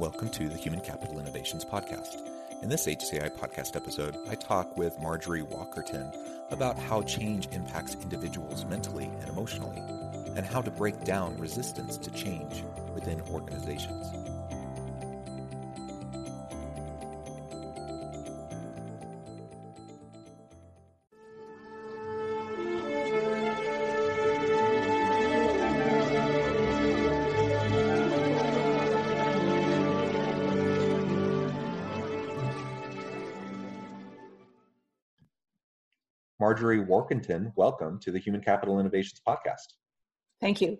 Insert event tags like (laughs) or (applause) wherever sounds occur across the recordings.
Welcome to the Human Capital Innovations Podcast. In this HCI podcast episode, I talk with Marjorie Warkentin about how change impacts individuals mentally and emotionally, and how to break down resistance to change within organizations. Marjorie Warkentin, welcome to the Human Capital Innovations Podcast. Thank you.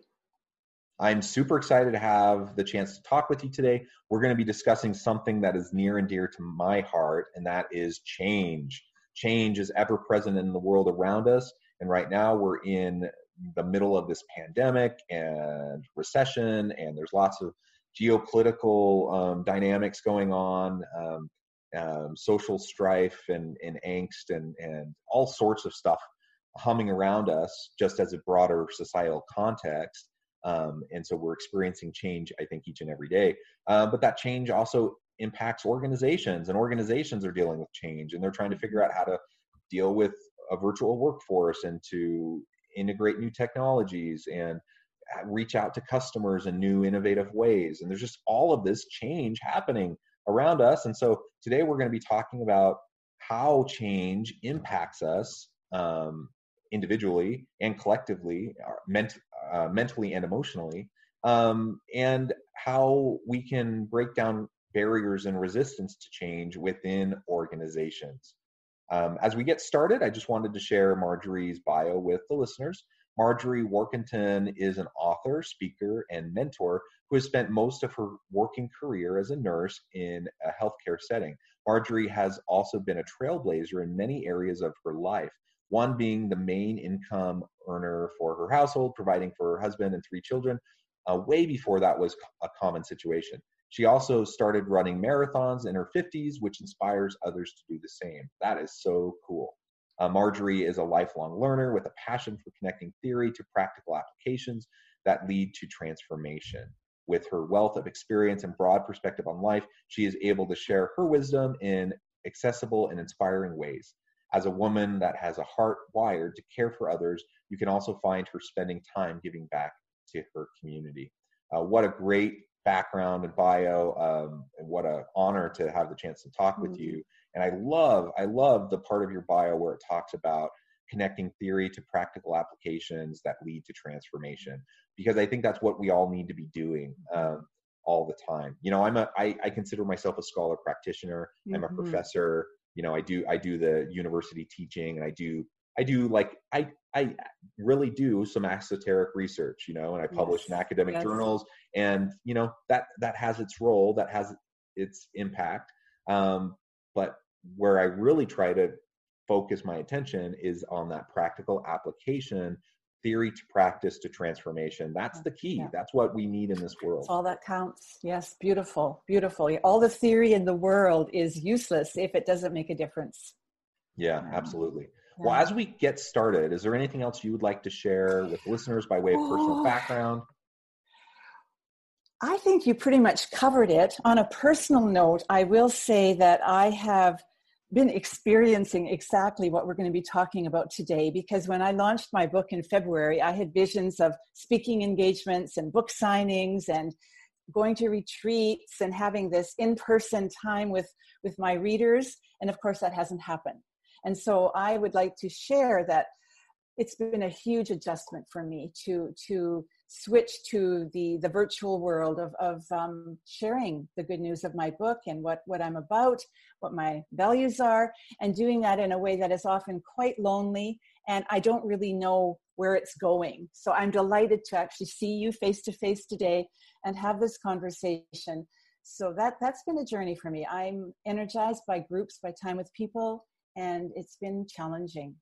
I'm super excited to have the chance to talk with you today. We're going to be discussing something that is near and dear to my heart, and that is change. Change is ever present in the world around us, and right now we're in the middle of this pandemic and recession, and there's lots of geopolitical um, dynamics going on. Um, um, social strife and, and angst and, and all sorts of stuff humming around us just as a broader societal context. Um, and so we're experiencing change, I think, each and every day. Uh, but that change also impacts organizations, and organizations are dealing with change, and they're trying to figure out how to deal with a virtual workforce and to integrate new technologies and uh, reach out to customers in new innovative ways. And there's just all of this change happening around us. And so today we're going to be talking about how change impacts us um, individually and collectively, ment- uh, mentally and emotionally, um, and how we can break down barriers and resistance to change within organizations. Um, as we get started, I just wanted to share Marjorie's bio with the listeners. Marjorie Warkentin is an author, speaker, and mentor who has spent most of her working career as a nurse in a healthcare setting. Marjorie has also been a trailblazer in many areas of her life, one being the main income earner for her household, providing for her husband and three children, uh, way before that was a common situation. She also started running marathons in her 50s, which inspires others to do the same. That is so cool. Uh, Marjorie is a lifelong learner with a passion for connecting theory to practical applications that lead to transformation. With her wealth of experience and broad perspective on life, she is able to share her wisdom in accessible and inspiring ways. As a woman that has a heart wired to care for others, you can also find her spending time giving back to her community. Uh, what a great background and bio, um, and what an honor to have the chance to talk with mm-hmm. you and I love, I love the part of your bio where it talks about connecting theory to practical applications that lead to transformation, because I think that's what we all need to be doing um, all the time. You know, I'm a, I, I consider myself a scholar practitioner. Mm-hmm. I'm a mm-hmm. professor. You know, I do, I do the university teaching, and I do, I do like, I, I really do some esoteric research. You know, and I publish yes. in academic yes. journals, and you know that that has its role, that has its impact. Um, but where I really try to focus my attention is on that practical application theory to practice to transformation. That's mm, the key. yeah. that's what we need in this world. that's all that counts. Yes beautiful beautiful. All the theory in the world is useless if it doesn't make a difference. Yeah absolutely. Yeah. well as we get started is there anything else you would like to share with listeners by way of personal oh. background I think you pretty much covered it. On a personal note, I will say that I have been experiencing exactly what we're going to be talking about today because when I launched my book in February, I had visions of speaking engagements and book signings and going to retreats and having this in-person time with with my readers and of course that hasn't happened. And so I would like to share that it's been a huge adjustment for me to to switch to the the virtual world of of um, sharing the good news of my book and what what I'm about, what my values are, and doing that in a way that is often quite lonely. And I don't really know where it's going. So I'm delighted to actually see you face to face today and have this conversation. So that that's been a journey for me. I'm energized by groups, by time with people, and it's been challenging.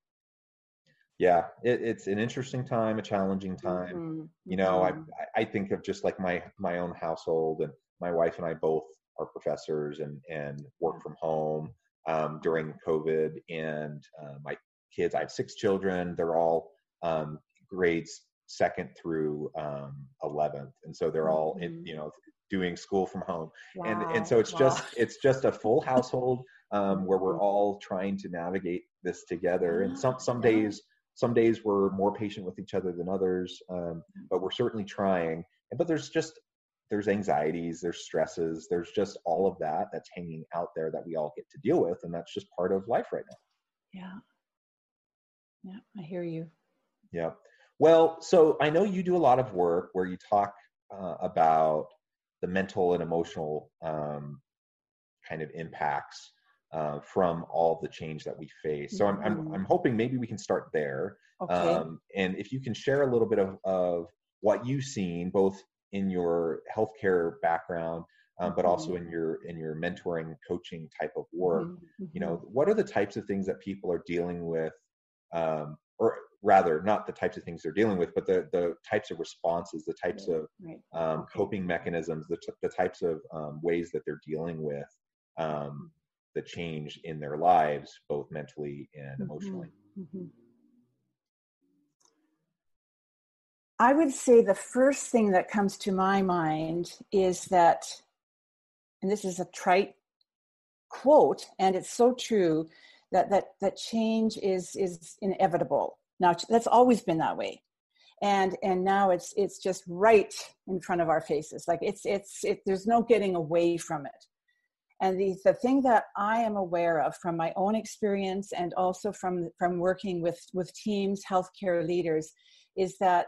Yeah, it, it's an interesting time, a challenging time. Mm-hmm. You know, mm-hmm. I I think of just like my my own household, and my wife and I both are professors and and work from home um, during COVID, and uh, my kids. I have six children. They're all um, grades second through um, 11th, and so they're all in, mm-hmm. you know doing school from home, wow. and and so it's wow. just it's just a full (laughs) household um, where we're mm-hmm. all trying to navigate this together. And some some days some days we're more patient with each other than others, um, but we're certainly trying. But there's just there's anxieties, there's stresses, there's just all of that that's hanging out there that we all get to deal with, and that's just part of life right now. Yeah. Yeah, I hear you. Yeah. Well, so I know you do a lot of work where you talk uh, about the mental and emotional um, kind of impacts uh, from all the change that we face. So I'm, I'm, mm-hmm. I'm hoping maybe we can start there. Okay. Um, and if you can share a little bit of, of what you've seen, both in your healthcare background, um, but also mm-hmm. in your in your mentoring, coaching type of work. Mm-hmm. You know, what are the types of things that people are dealing with um, or rather not the types of things they're dealing with but the the types of responses the types of right. um, coping mechanisms the, t- the types of um, ways that they're dealing with um, the change in their lives both mentally and mm-hmm. emotionally. Mm-hmm. i would say the first thing that comes to my mind is that and this is a trite quote and it's so true that that that change is is inevitable. Now that's always been that way. And and now it's it's just right in front of our faces. Like it's it's it, there's no getting away from it and the, the thing that i am aware of from my own experience and also from from working with with teams healthcare leaders is that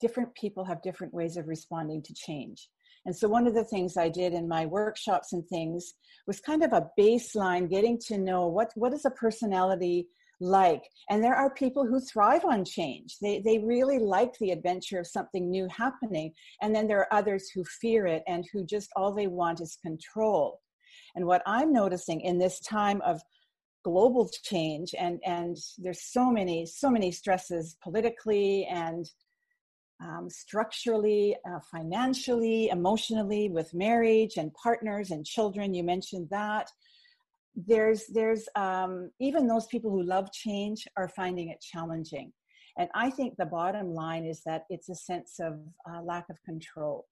different people have different ways of responding to change. And so one of the things I did in my workshops and things was kind of a baseline, getting to know what, what is a personality like. And there are people who thrive on change. They, they really like the adventure of something new happening. And then there are others who fear it and who just all they want is control. And what I'm noticing in this time of global change and and there's so many so many stresses politically and um, structurally, uh, financially, emotionally, with marriage and partners and children. You mentioned that. There's, there's um, even those people who love change are finding it challenging. And I think the bottom line is that it's a sense of uh, lack of control.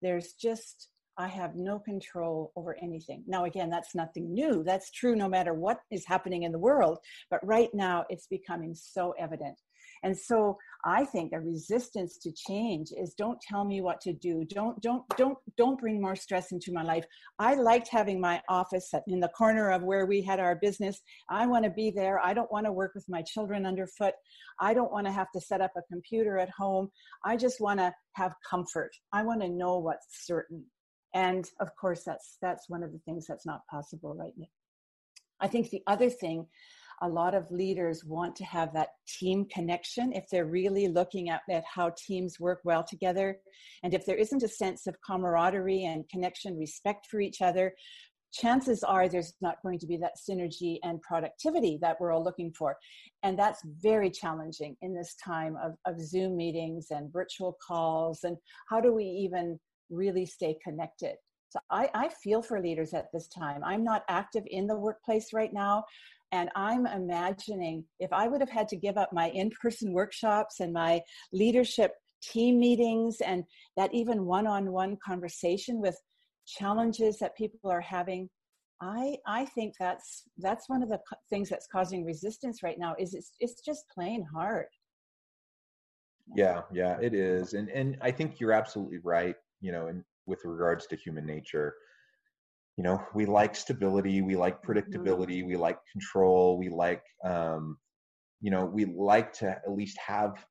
There's just, I have no control over anything. Now, again, that's nothing new. That's true no matter what is happening in the world. But right now, it's becoming so evident. And so I think a resistance to change is don't tell me what to do. Don't don't don't don't bring more stress into my life. I liked having my office in the corner of where we had our business. I want to be there. I don't want to work with my children underfoot. I don't want to have to set up a computer at home. I just want to have comfort. I want to know what's certain. And of course that's that's one of the things that's not possible right now. I think the other thing a lot of leaders want to have that team connection if they're really looking at, at how teams work well together. And if there isn't a sense of camaraderie and connection, respect for each other, chances are there's not going to be that synergy and productivity that we're all looking for. And that's very challenging in this time of, of Zoom meetings and virtual calls. And how do we even really stay connected? So I, I, feel for leaders at this time. I'm not active in the workplace right now, and I'm imagining if I would have had to give up my in person workshops and my leadership team meetings and that even one on one conversation with challenges that people are having. I, I think that's that's one of the things that's causing resistance right now is it's it's just plain hard. Yeah, yeah, it is. And and I think you're absolutely right, you know, and with regards to human nature you know we like stability we like mm-hmm. predictability we like control we like um, you know we like to at least have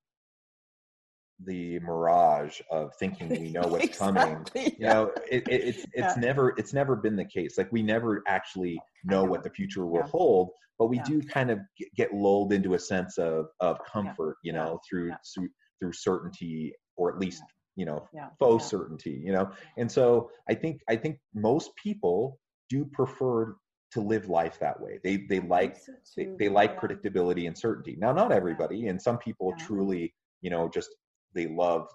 the mirage of thinking we know what's (laughs) exactly, coming you know it, it, it's it's yeah. never it's never been the case. Like we never actually know, what the future will yeah. hold but we do kind of get lulled into a sense of of comfort you know through through certainty or at least you know faux certainty you know and so i think i think most people do prefer to live life that way. They they like so they, they like yeah. predictability and certainty. Now, not everybody, and some people yeah. truly, you know, just they love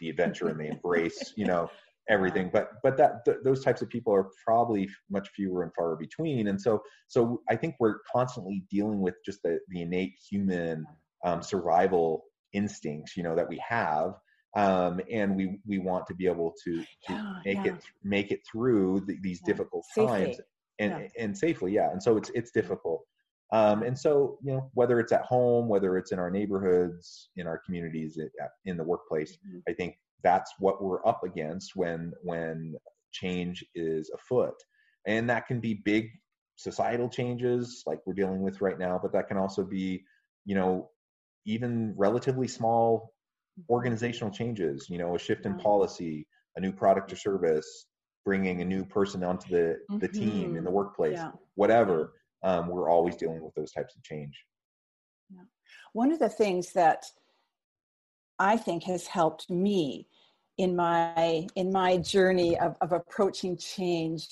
the adventure and they embrace you know (laughs) everything but but that th- those types of people are probably much fewer and far between and so so i think we're constantly dealing with just the, the innate human um, survival instincts you know that we have um, and we we want to be able to, to yeah, make yeah. it make it through the, these yeah. difficult times safely. and and safely yeah and so it's it's difficult um, and so, you know, whether it's at home, whether it's in our neighborhoods, in our communities, in the workplace, mm-hmm. I think that's what we're up against when when change is afoot, and that can be big societal changes like we're dealing with right now, but that can also be, you know, even relatively small. Organizational changes. You know, a shift in policy, a new product or service, bringing a new person onto the the mm-hmm. team in the workplace, yeah. whatever um, we're always dealing with those types of change. Yeah. One of the things that I think has helped me in my in my journey of, of approaching change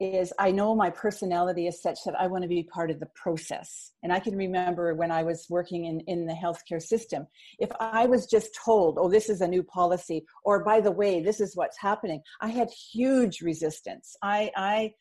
is I know my personality is such that I want to be part of the process. And I can remember when I was working in, in the healthcare system, if I was just told, oh, this is a new policy, or by the way, this is what's happening, I had huge resistance. I I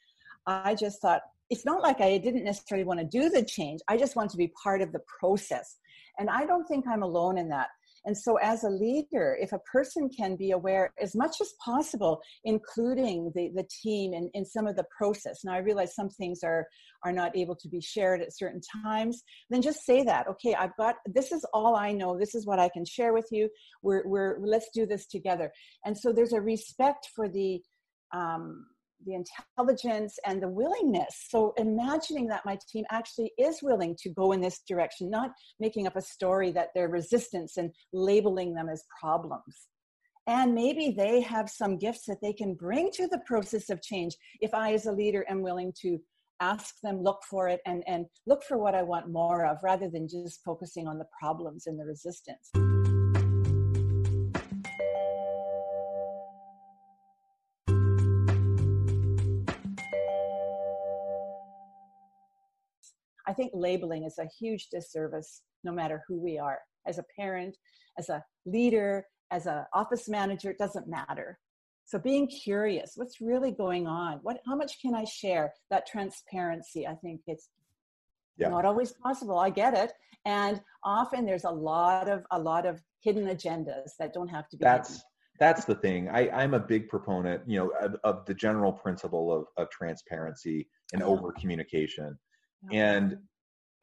I just thought, it's not like I didn't necessarily want to do the change. I just want to be part of the process. And I don't think I'm alone in that. And so, as a leader, if a person can be aware as much as possible, including the, the team in, in some of the process. Now, I realize some things are, are not able to be shared at certain times. Then just say that, okay, I've got this is all I know. This is what I can share with you. We're, we're let's do this together. And so, there's a respect for the um, the intelligence and the willingness. So imagining that my team actually is willing to go in this direction, not making up a story that they're resistance and labeling them as problems. And maybe they have some gifts that they can bring to the process of change if I, as a leader, am willing to ask them, look for it, and, and look for what I want more of rather than just focusing on the problems and the resistance. I think labeling is a huge disservice no matter who we are. As a parent, as a leader, as an office manager, it doesn't matter. So being curious, what's really going on? What how much can I share? That transparency, I think it's yeah. not always possible. I get it. And often there's a lot of a lot of hidden agendas that don't have to be that's hidden. that's the thing. I, I'm a big proponent, you know, of, of the general principle of, of transparency and yeah. over communication. And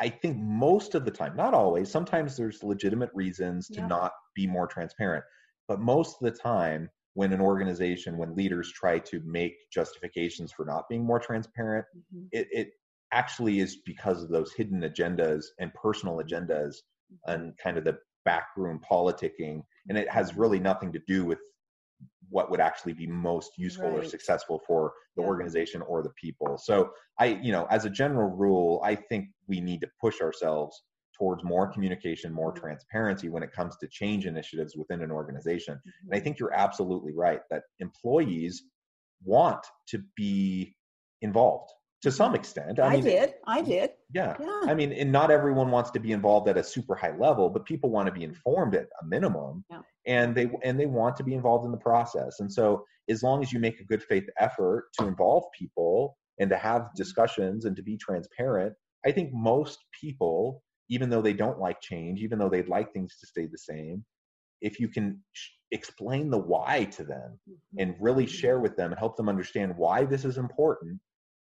I think most of the time, not always, sometimes there's legitimate reasons to yeah. not be more transparent. But most of the time, when an organization, when leaders try to make justifications for not being more transparent, mm-hmm. it, it actually is because of those hidden agendas and personal agendas mm-hmm. and kind of the backroom politicking. And it has really nothing to do with what would actually be most useful right. or successful for the yeah. organization or the people. So I, you know, as a general rule, I think we need to push ourselves towards more communication, more mm-hmm. transparency when it comes to change initiatives within an organization. Mm-hmm. And I mm-hmm. think you're absolutely right that employees want to be involved to some extent. I, I mean, did. I did. Yeah. yeah. I mean, and not everyone wants to be involved at a super high level, but people want to be informed at a minimum. Yeah. And they and they want to be involved in the process. And so as long as you make a good faith effort to involve people and to have discussions and to be transparent, I think most people, even though they don't like change, even though they'd like things to stay the same, if you can explain the why to them mm-hmm. and really share with them and help them understand why this is important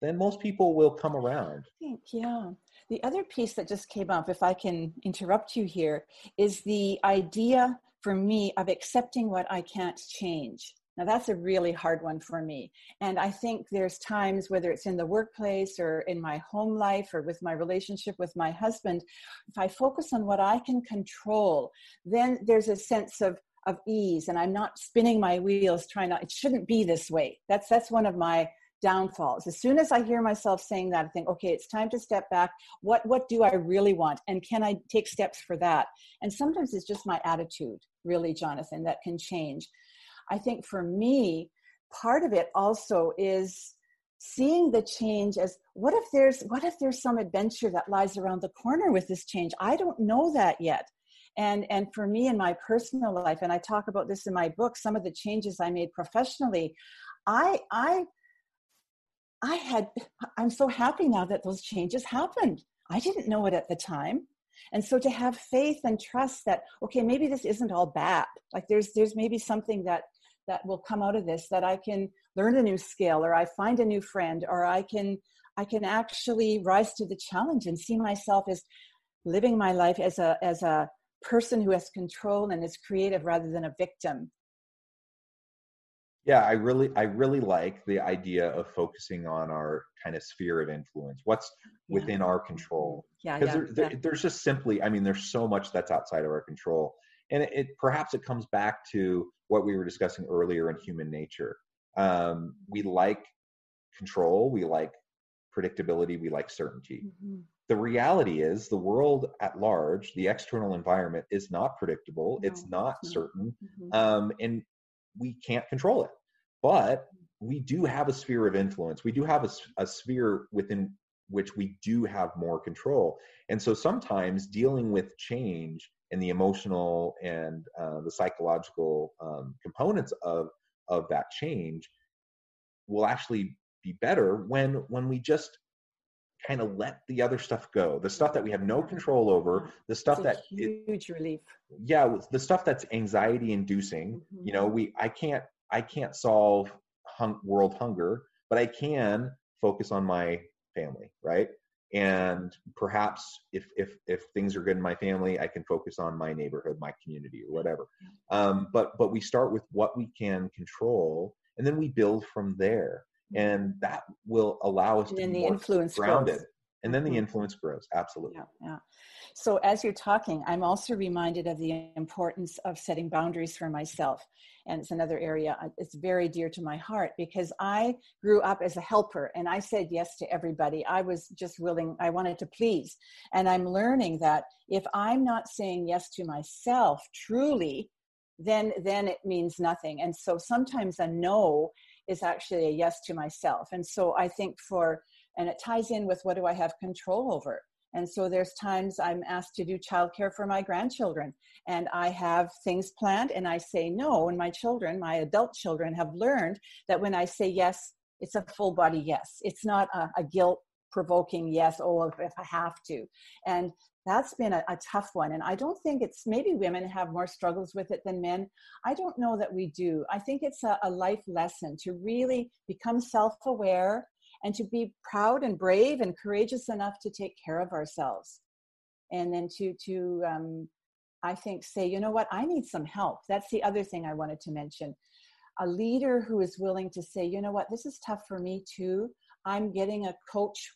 then most people will come around. yeah. The other piece that just came up, if I can interrupt you here, is the idea for me of accepting what I can't change. Now, that's a really hard one for me. And I think there's times, whether it's in the workplace or in my home life or with my relationship with my husband, if I focus on what I can control, then there's a sense of of ease and i'm not spinning my wheels trying to it shouldn't be this way that's that's one of my downfalls. As soon as i hear myself saying that i think okay it's time to step back. What what do i really want? And can i take steps for that? And sometimes it's just my attitude really jonathan that can change. I think for me part of it also is seeing the change as what if there's what if there's some adventure that lies around the corner with this change? I don't know that yet. And and for me in my personal life and i talk about this in my book some of the changes i made professionally i i I had, I'm so happy now that those changes happened. I didn't know it at the time. And so to have faith and trust that, okay, maybe this isn't all bad. Like there's, there's maybe something that, that will come out of this that I can learn a new skill or I find a new friend or I can, I can actually rise to the challenge and see myself as living my life as a, as a person who has control and is creative rather than a victim yeah i really i really like the idea of focusing on our kind of sphere of influence what's yeah. within our control yeah because yeah, there, there, yeah. there's just simply i mean there's so much that's outside of our control and it, it, perhaps it comes back to what we were discussing earlier in human nature um, we like control we like predictability we like certainty mm-hmm. the reality is the world at large the external environment is not predictable no, it's not certain mm-hmm. um, and we can't control it. But we do have a sphere of influence. We do have a, a sphere within which we do have more control. And so sometimes dealing with change and the emotional and uh, the psychological um, components of of that change will actually be better when when we just kind of let the other stuff go. The stuff that we have no control over the stuff that huge it, relief. Yeah the stuff that's anxiety inducing mm-hmm. you know we i can't i can't solve hung, world hunger but i can focus on my family right? And perhaps if if if things are good in my family i can focus on my neighborhood my community or whatever. Um, but but we start with what we can control and then we build from there and that will allow us and to then be the influence grounded. grows. and then the mm-hmm. influence grows. Absolutely. Yeah, yeah. So as you're talking i'm also reminded of the importance of setting boundaries for myself. And it's another area uh, it's very dear to my heart because i grew up as a helper and i said yes to everybody. I was just willing i wanted to please. And i'm learning that if i'm not saying yes to myself truly then then it means nothing. And so sometimes a no is actually a yes to myself. And so I think for, and it ties in with what do I have control over? And so there's times I'm asked to do childcare for my grandchildren, and I have things planned, and I say no. And my children, my adult children, have learned that when I say yes, it's a full body yes. It's not a, a guilt provoking yes, oh, if I have to. And that's been a, a, tough one and i don't think it's maybe women have more struggles with it than men. I don't know that we do. I think it's a, a life lesson to really become self-aware and to be proud and brave and courageous enough to take care of ourselves. And then to to um, i think say you know what? I need some help. That's the other thing i wanted to mention. A leader who is willing to say you know what? This is tough for me too. I'm getting a coach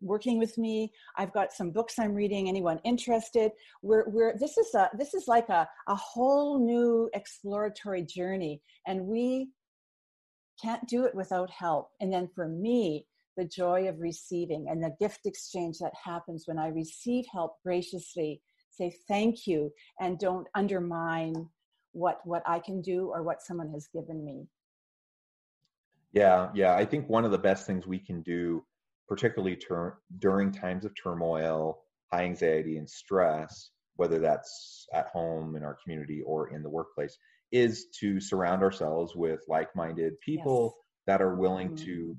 working with me. I've got some books i'm reading anyone interested? We're, we're this is a this is like a, a whole new exploratory journey and we can't do it without help. And then for me the joy of receiving and the gift exchange that happens when i receive help graciously say thank you and don't undermine what what i can do or what someone has given me. Yeah yeah. I think one of the best things we can do particularly ter- during times of turmoil, high anxiety, and stress, whether that's at home in our community or in the workplace, is to surround ourselves with like minded people yes. that are willing mm-hmm. to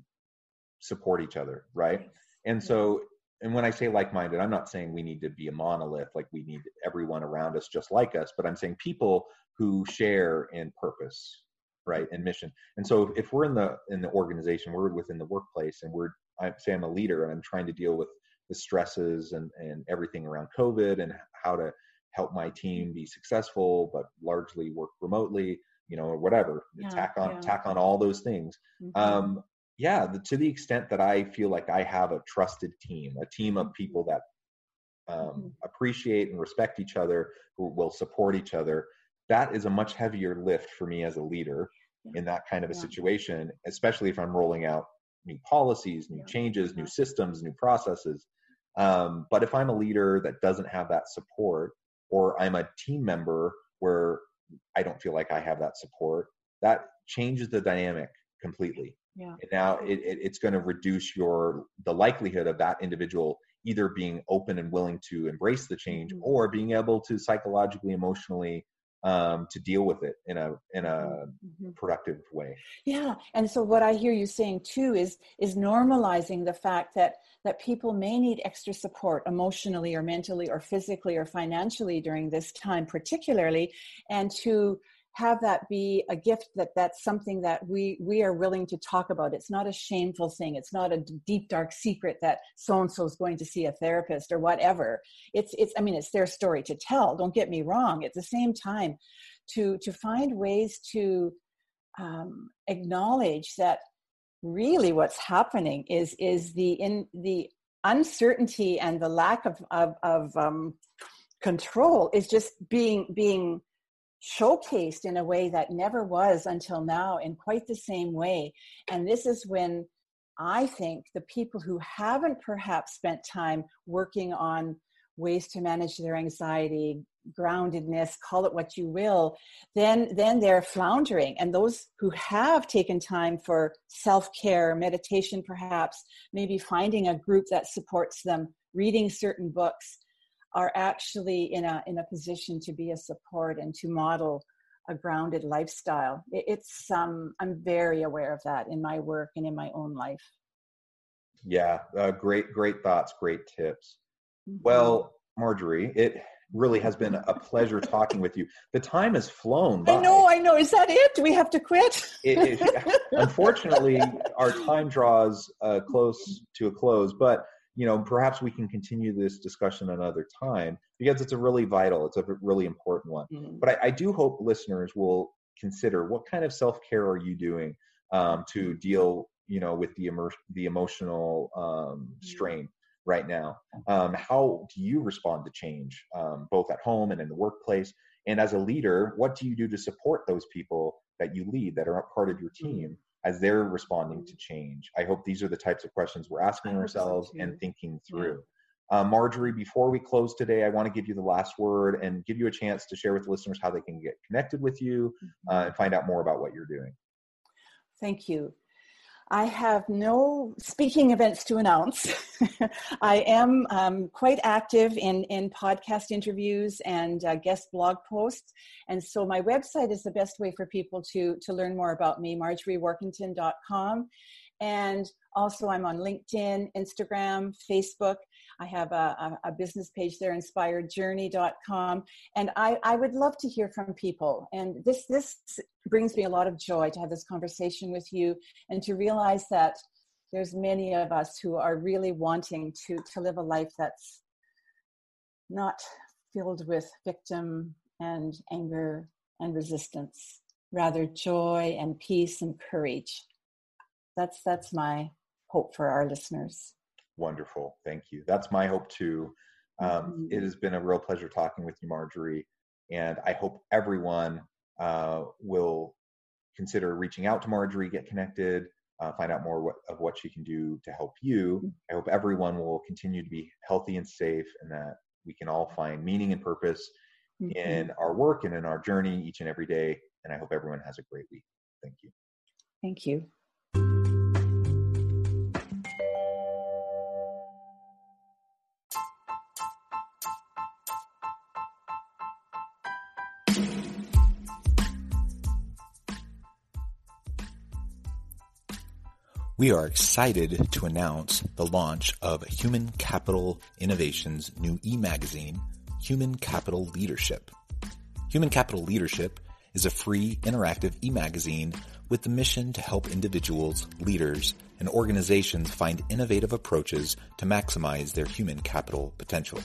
support each other, right? And so, and when I say like minded, I'm not saying we need to be a monolith, like we need everyone around us just like us, but I'm saying people who share in purpose right and mission and so if we're in the in the organization we're within the workplace and we're I say I'm a leader and I'm trying to deal with the stresses and, and everything around COVID and how to help my team be successful, but largely work remotely, you know, or whatever. Yeah, tack on yeah. tack on all those things. Mm-hmm. Um, yeah, the, to the extent that I feel like I have a trusted team, a team of people that um, mm-hmm. appreciate and respect each other, who will support each other. that is a much heavier lift for me as a leader in that kind of a situation, especially if I'm rolling out new policies, new changes, new systems, new processes. Um, but if I'm a leader that doesn't have that support, or I'm a team member where I don't feel like I have that support, that changes the dynamic completely. Yeah. And now it, it, it's going to reduce your the likelihood of that individual either being open and willing to embrace the change mm-hmm. or being able to psychologically, emotionally um, to deal with it in a in a mm-hmm. productive way. Yeah, and so what I hear you saying too is is normalizing the fact that that people may need extra support emotionally or mentally or physically or financially during this time, particularly, and to have that be a gift that that's something that we we are willing to talk about. It's not a shameful thing. It's not a deep dark secret that so and so is going to see a therapist or whatever. It's it's i mean it's their story to tell. Don't get me wrong. At the same time to to find ways to um, acknowledge that really what's happening is is the in the uncertainty and the lack of of, of um, control is just being being showcased in a way that never was until now in quite the same way. And this is when I think the people who haven't perhaps spent time working on ways to manage their anxiety, groundedness, call it what you will, then then they're floundering. And those who have taken time for self-care, meditation perhaps, maybe finding a group that supports them, reading certain books, are actually in a in a position to be a support and to model a grounded lifestyle. It, it's um, I'm very aware of that in my work and in my own life. Yeah, uh, great great thoughts, great tips. Mm-hmm. Well, Marjorie, it really has been a pleasure talking with you. The time has flown by. I know, I know. Is that it? Do we have to quit? it, it, (laughs) unfortunately, our time draws uh, close to a close, but you know, perhaps we can continue this discussion another time because it's a really vital, it's a really important one. Mm-hmm. But I, I, do hope listeners will consider what kind of self care are you doing um, to deal, you know, with the immer- the emotional um, strain right now. Um, how do you respond to change, um, both at home and in the workplace? And as a leader, what do you do to support those people that you lead that are part of your mm-hmm. As they're responding to change? I hope these are the types of questions we're asking ourselves so and thinking through. Yeah. Uh, Marjorie, before we close today, I want to give you the last word and give you a chance to share with listeners how they can get connected with you uh, mm-hmm. and find out more about what you're doing. Thank you. I have no speaking events to announce. (laughs) I am um, quite active in, in podcast interviews and uh, guest blog posts. And so my website is the best way for people to, to learn more about me, marjoriewarkentin.com. And also, I'm on LinkedIn, Instagram, Facebook. I have a, a, a business page there, inspiredjourney.com. And I, I would love to hear from people. And this, this brings me a lot of joy to have this conversation with you and to realize that there's many of us who are really wanting to, to live a life that's not filled with victim and anger and resistance, rather joy and peace and courage. That's that's my hope for our listeners. Wonderful. Thank you. That's my hope too. Um, mm-hmm. It has been a real pleasure talking with you, Marjorie. And I hope everyone uh, will consider reaching out to Marjorie, get connected, uh, find out more what, of what she can do to help you. I hope everyone will continue to be healthy and safe and that we can all find meaning and purpose mm-hmm. in our work and in our journey each and every day. And I hope everyone has a great week. Thank you. Thank you. We are excited to announce the launch of Human Capital Innovation's new e-magazine, Human Capital Leadership. Human Capital Leadership is a free interactive e-magazine with the mission to help individuals, leaders, and organizations find innovative approaches to maximize their human capital potential.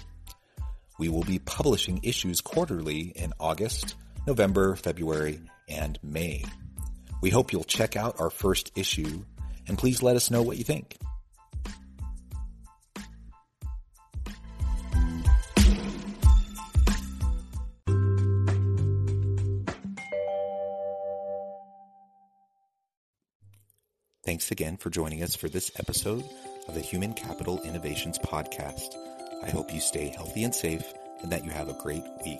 We will be publishing issues quarterly in August, November, February, and May. We hope you'll check out our first issue and please let us know what you think. Thanks again for joining us for this episode of the Human Capital Innovations Podcast. I hope you stay healthy and safe and that you have a great week.